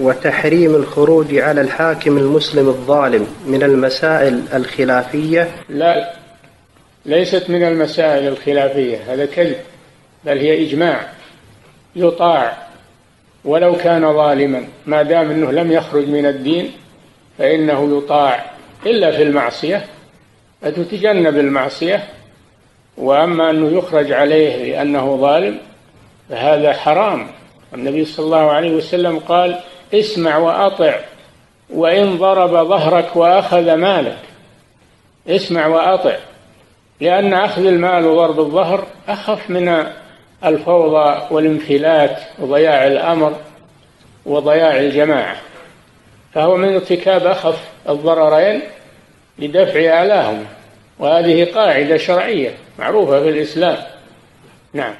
وتحريم الخروج على الحاكم المسلم الظالم من المسائل الخلافية. لا ليست من المسائل الخلافية هذا كذب بل هي إجماع يطاع ولو كان ظالما. ما دام أنه لم يخرج من الدين فإنه يطاع إلا في المعصية فتتجنب المعصية. وأما أنه يخرج عليه لأنه ظالم فهذا حرام. النبي صلى الله عليه وسلم قال اسمع وأطع وإن ضرب ظهرك وأخذ مالك. اسمع وأطع لأن أخذ المال وضرب الظهر أخف من الفوضى والانفلات وضياع الأمر وضياع الجماعة. فهو من ارتكاب أخف الضررين لدفع أعلاهما وهذه قاعدة شرعية معروفة في الإسلام. نعم.